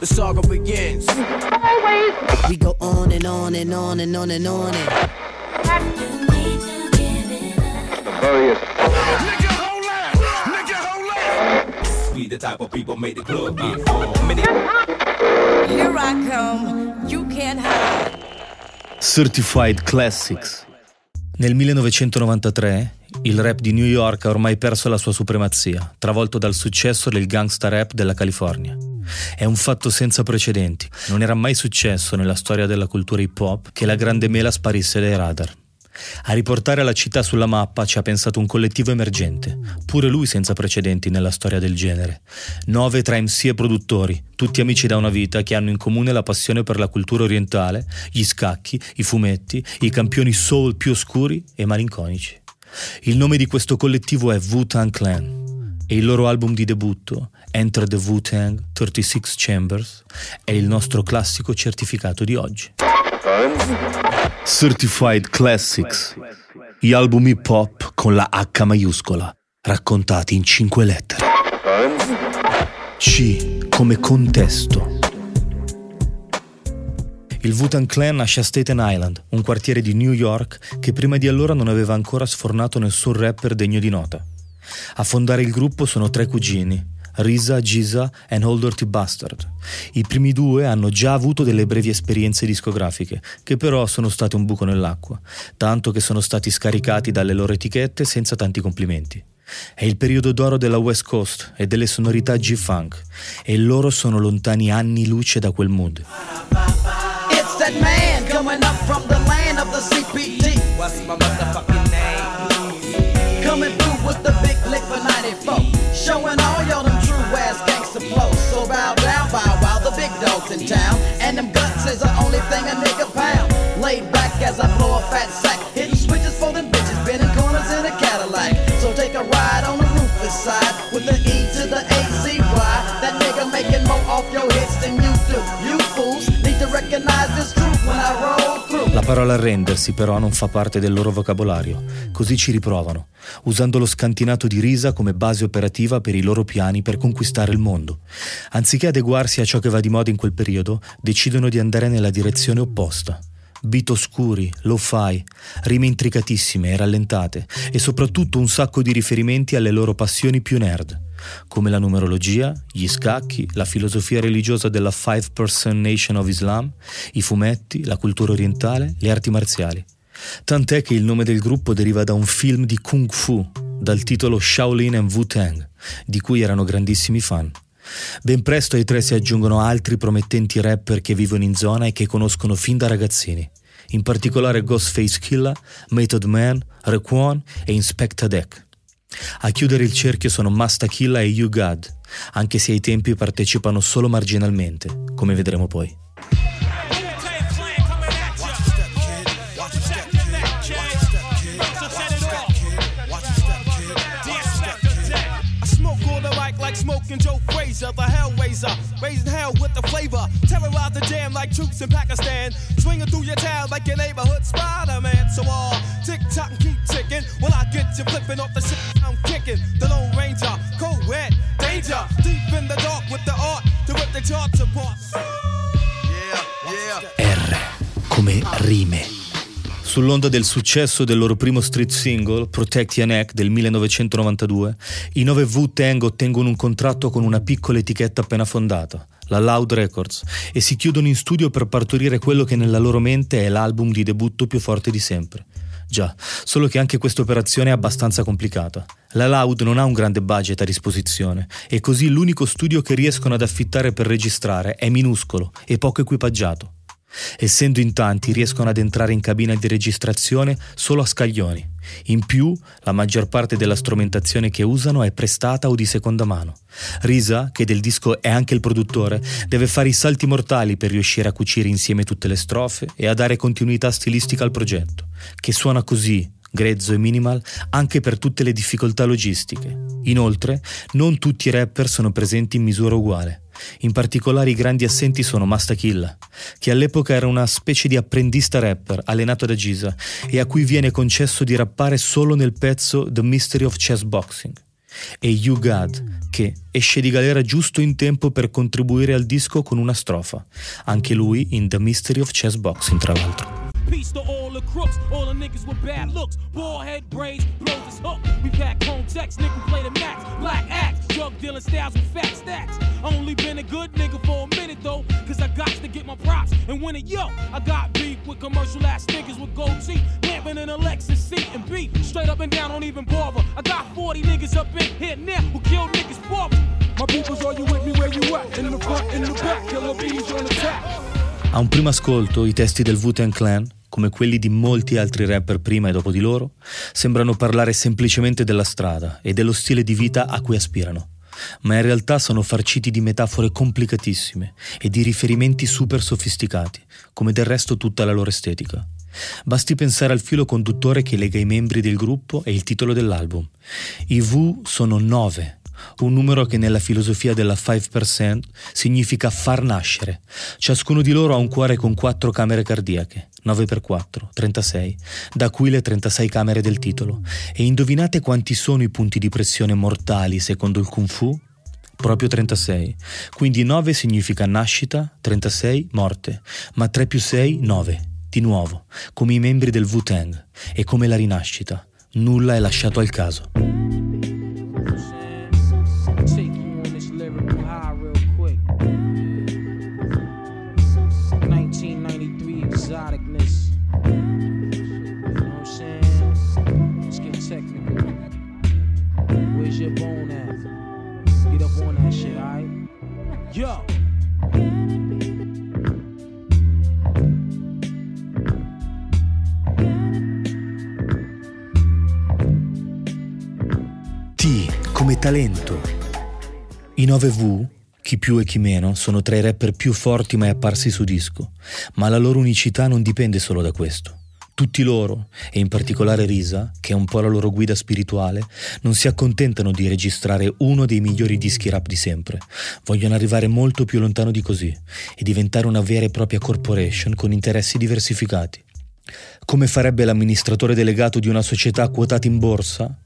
The saga begins. We go on and on and on and on and on and. Nigga, hold up! Nigga, hold up! We the type of people make the club get full. Here I come. You can't hide. Certified Classics. Nel 1993 il rap di New York ha ormai perso la sua supremazia, travolto dal successo del gangsta rap della California. È un fatto senza precedenti. Non era mai successo nella storia della cultura hip hop che la grande mela sparisse dai radar. A riportare la città sulla mappa ci ha pensato un collettivo emergente, pure lui senza precedenti nella storia del genere. Nove tra MC e produttori, tutti amici da una vita che hanno in comune la passione per la cultura orientale, gli scacchi, i fumetti, i campioni soul più oscuri e malinconici. Il nome di questo collettivo è Wu-Tang Clan e il loro album di debutto, Enter the Wu-Tang 36 Chambers, è il nostro classico certificato di oggi. Certified Classics, gli album hip hop con la H maiuscola, raccontati in cinque lettere. C come contesto. Il Wu-Tang Clan nasce a Staten Island, un quartiere di New York che prima di allora non aveva ancora sfornato nessun rapper degno di nota. A fondare il gruppo sono tre cugini, Risa, Giza e Old Dirty Bastard. I primi due hanno già avuto delle brevi esperienze discografiche, che però sono state un buco nell'acqua, tanto che sono stati scaricati dalle loro etichette senza tanti complimenti. È il periodo d'oro della West Coast e delle sonorità G-Funk, e loro sono lontani anni luce da quel mood. It's that man coming up from the land of the CPT. What's my motherfucking La parola arrendersi però non fa parte del loro vocabolario, così ci riprovano, usando lo scantinato di risa come base operativa per i loro piani per conquistare il mondo. Anziché adeguarsi a ciò che va di moda in quel periodo, decidono di andare nella direzione opposta. Beat oscuri, lo-fi, rime intricatissime e rallentate e soprattutto un sacco di riferimenti alle loro passioni più nerd, come la numerologia, gli scacchi, la filosofia religiosa della Five Person Nation of Islam, i fumetti, la cultura orientale, le arti marziali. Tant'è che il nome del gruppo deriva da un film di Kung Fu, dal titolo Shaolin and Wu-Tang, di cui erano grandissimi fan. Ben presto ai tre si aggiungono altri promettenti rapper che vivono in zona e che conoscono fin da ragazzini, in particolare Ghostface Killa, Method Man, Raekwon e Inspector Deck. A chiudere il cerchio sono Masta Killa e You God, anche se ai tempi partecipano solo marginalmente, come vedremo poi. Like smoking Joe Frazier, the Hellraiser, raising hell with the flavor. Terrorize the jam like troops in Pakistan, swinging through your town like your neighborhood Spider-Man. So all tick tock and keep ticking. When I get you flipping off the shit I'm kicking, the Lone Ranger, co-ed, danger, deep in the dark with the art to rip the charts apart. Yeah, yeah. R come rime. Sull'onda del successo del loro primo street single, Protect Your Neck del 1992, i 9 Wu-Tang ottengono un contratto con una piccola etichetta appena fondata, la Loud Records, e si chiudono in studio per partorire quello che nella loro mente è l'album di debutto più forte di sempre. Già, solo che anche questa operazione è abbastanza complicata. La Loud non ha un grande budget a disposizione e così l'unico studio che riescono ad affittare per registrare è minuscolo e poco equipaggiato. Essendo in tanti, riescono ad entrare in cabina di registrazione solo a scaglioni. In più, la maggior parte della strumentazione che usano è prestata o di seconda mano. Risa, che del disco è anche il produttore, deve fare i salti mortali per riuscire a cucire insieme tutte le strofe e a dare continuità stilistica al progetto, che suona così, grezzo e minimal, anche per tutte le difficoltà logistiche. Inoltre, non tutti i rapper sono presenti in misura uguale. In particolare i grandi assenti sono Masta Killa, che all'epoca era una specie di apprendista rapper allenato da Giza e a cui viene concesso di rappare solo nel pezzo The Mystery of Chess Boxing. e You God, che esce di galera giusto in tempo per contribuire al disco con una strofa, anche lui in The Mystery of Chess Boxing tra l'altro. Peace to all the crooks, all the niggas with bad looks. Ball head braids, blows his hook. We pack home checks, nigga play the max. Black axe, drug dealing styles with fat stacks. Only been a good nigga for a minute though, cause I got to get my props and win it. Yo, I got beef with commercial ass niggas with gold teeth, lamping in a Lexus seat and beat. Straight up and down, don't even bother. I got 40 niggas up in here now who kill niggas poverty. My people's are you with me where you at? In the front, in the back, killer bees on attack. A un primo ascolto, i testi del Wu-Tang Clan come quelli di molti altri rapper prima e dopo di loro, sembrano parlare semplicemente della strada e dello stile di vita a cui aspirano, ma in realtà sono farciti di metafore complicatissime e di riferimenti super sofisticati, come del resto tutta la loro estetica. Basti pensare al filo conduttore che lega i membri del gruppo e il titolo dell'album. I V sono nove, un numero che nella filosofia della 5% significa far nascere. Ciascuno di loro ha un cuore con quattro camere cardiache, 9x4, 36, da qui le 36 camere del titolo. E indovinate quanti sono i punti di pressione mortali secondo il Kung Fu? Proprio 36. Quindi 9 significa nascita, 36 morte, ma 3 più 6 9. Di nuovo, come i membri del Wu-Tang e come la rinascita. Nulla è lasciato al caso. Exoticness. You know what I'm saying? Let's get technical. Where's your bone at? Get up on that shit, alright? Yo! T come talento. I 9V, chi più e chi meno, sono tra i rapper più forti mai apparsi su disco, ma la loro unicità non dipende solo da questo. Tutti loro, e in particolare Risa, che è un po' la loro guida spirituale, non si accontentano di registrare uno dei migliori dischi rap di sempre. Vogliono arrivare molto più lontano di così e diventare una vera e propria corporation con interessi diversificati. Come farebbe l'amministratore delegato di una società quotata in borsa?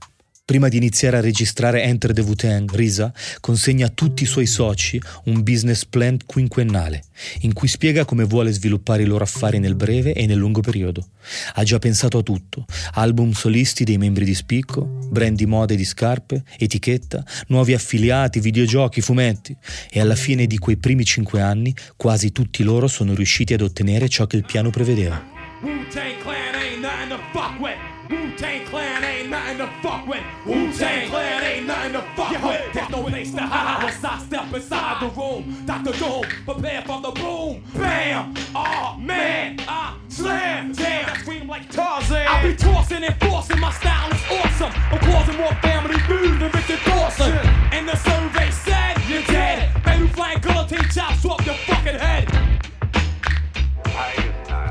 Prima di iniziare a registrare Enter the Wu-Tang, Risa consegna a tutti i suoi soci un business plan quinquennale, in cui spiega come vuole sviluppare i loro affari nel breve e nel lungo periodo. Ha già pensato a tutto, album solisti dei membri di spicco, brand di moda e di scarpe, etichetta, nuovi affiliati, videogiochi, fumetti, e alla fine di quei primi cinque anni quasi tutti loro sono riusciti ad ottenere ciò che il piano prevedeva. Wu-Tang Clan ain't nothing to fuck with. Wu-Tang Clan ain't nothing to fuck with. Wu-Tang Clan ain't nothing to fuck with. There's no place to hide once I step inside the room. Dr. Doom, prepare for the boom. Bam! Oh man, I slam. Damn, I scream like Tarzan. I be tossing and forcing. My style is awesome. I'm causing more family feud than Richard Dawson. And the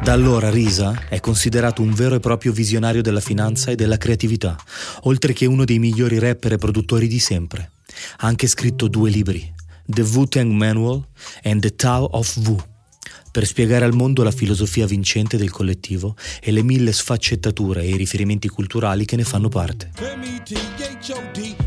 Da allora Risa è considerato un vero e proprio visionario della finanza e della creatività, oltre che uno dei migliori rapper e produttori di sempre. Ha anche scritto due libri, The Wu-Tang Manual and The Tao of Wu, per spiegare al mondo la filosofia vincente del collettivo e le mille sfaccettature e i riferimenti culturali che ne fanno parte. M-E-T-H-O-D,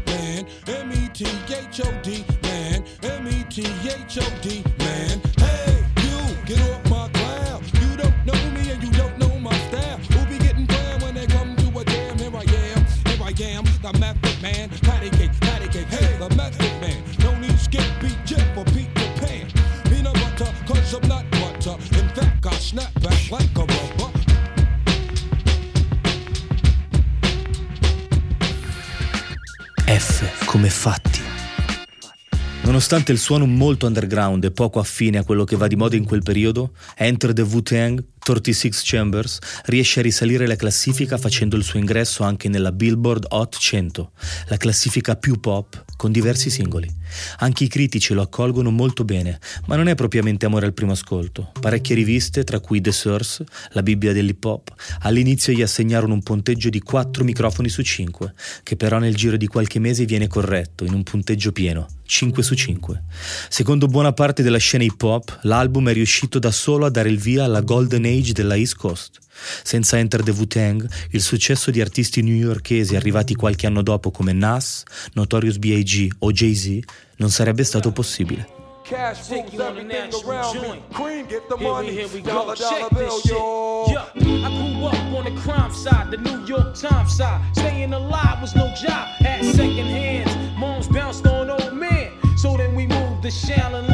Nonostante il suono molto underground e poco affine a quello che va di moda in quel periodo, Enter the Wu-Tang, 36 Chambers, riesce a risalire la classifica facendo il suo ingresso anche nella Billboard Hot 100, la classifica più pop con diversi singoli. Anche i critici lo accolgono molto bene, ma non è propriamente amore al primo ascolto. Parecchie riviste, tra cui The Source, la Bibbia dell'hip hop, all'inizio gli assegnarono un punteggio di 4 microfoni su 5, che però nel giro di qualche mese viene corretto in un punteggio pieno, 5 su 5. Secondo buona parte della scena hip hop, l'album è riuscito da solo a dare il via alla Golden Age della East Coast. Senza Enter the Wu-Tang, il successo di artisti newyorkesi arrivati qualche anno dopo come Nas, Notorious B.I.G. o Jay-Z non sarebbe stato possibile. Cash Take rules you on a everything natural around me. joint. Cream, get the Here we, money. here we go. Dollar, Check dollar this bill, shit. y'all. Yeah, I grew up on the crime side, the New York Times side. Staying alive was no job, had second hands. Moms bounced on old men. So then we moved to Shallon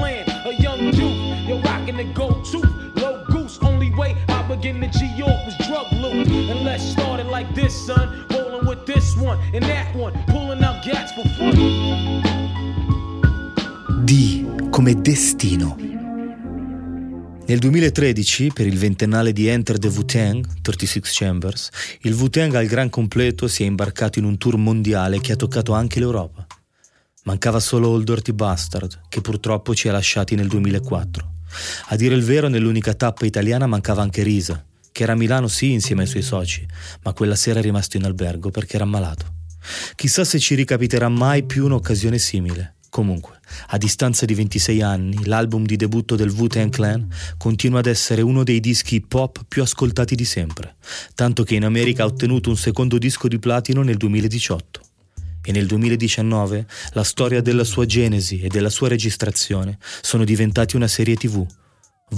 I begin to G-York was drug loot. And let's start it like this, son. Rolling with this one and that one. Pulling out gats for fun. D come destino. Nel 2013, per il ventennale di Enter the Wu-Tang, 36 Chambers, il Wu-Tang al gran completo si è imbarcato in un tour mondiale che ha toccato anche l'Europa. Mancava solo Old Dirty Bastard, che purtroppo ci ha lasciati nel 2004. A dire il vero, nell'unica tappa italiana mancava anche Risa, che era a Milano sì insieme ai suoi soci, ma quella sera è rimasto in albergo perché era ammalato. Chissà se ci ricapiterà mai più un'occasione simile. Comunque, a distanza di 26 anni, l'album di debutto del Wu-Tang Clan continua ad essere uno dei dischi hip hop più ascoltati di sempre, tanto che in America ha ottenuto un secondo disco di platino nel 2018. E nel 2019 la storia della sua genesi e della sua registrazione sono diventati una serie tv.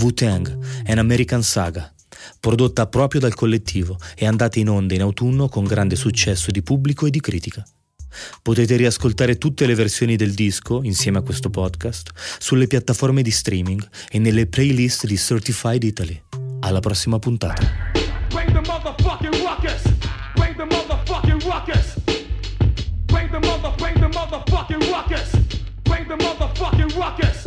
Wu-Tang, An American Saga, prodotta proprio dal collettivo e andata in onda in autunno con grande successo di pubblico e di critica. Potete riascoltare tutte le versioni del disco, insieme a questo podcast, sulle piattaforme di streaming e nelle playlist di Certified Italy. Alla prossima puntata. Bring the motherfucking ruckus. Bring the motherfucking ruckus. Bring the mother, bring the motherfucking ruckus. Bring the motherfucking ruckus.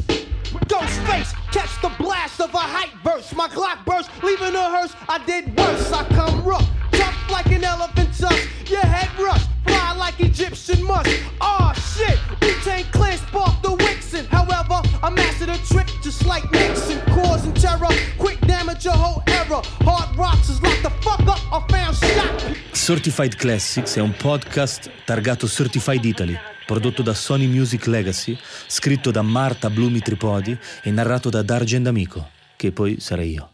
Ghost face, catch the blast of a hype burst. My Glock burst, leaving a hearse. I did worse. I come rough, tough like an elephant tusk. Your head rush, fly like Egyptian musk. Oh shit, Certified Classics è un podcast targato Certified Italy, prodotto da Sony Music Legacy, scritto da Marta Blumi Tripodi e narrato da Dargen D'Amico, che poi sarei io.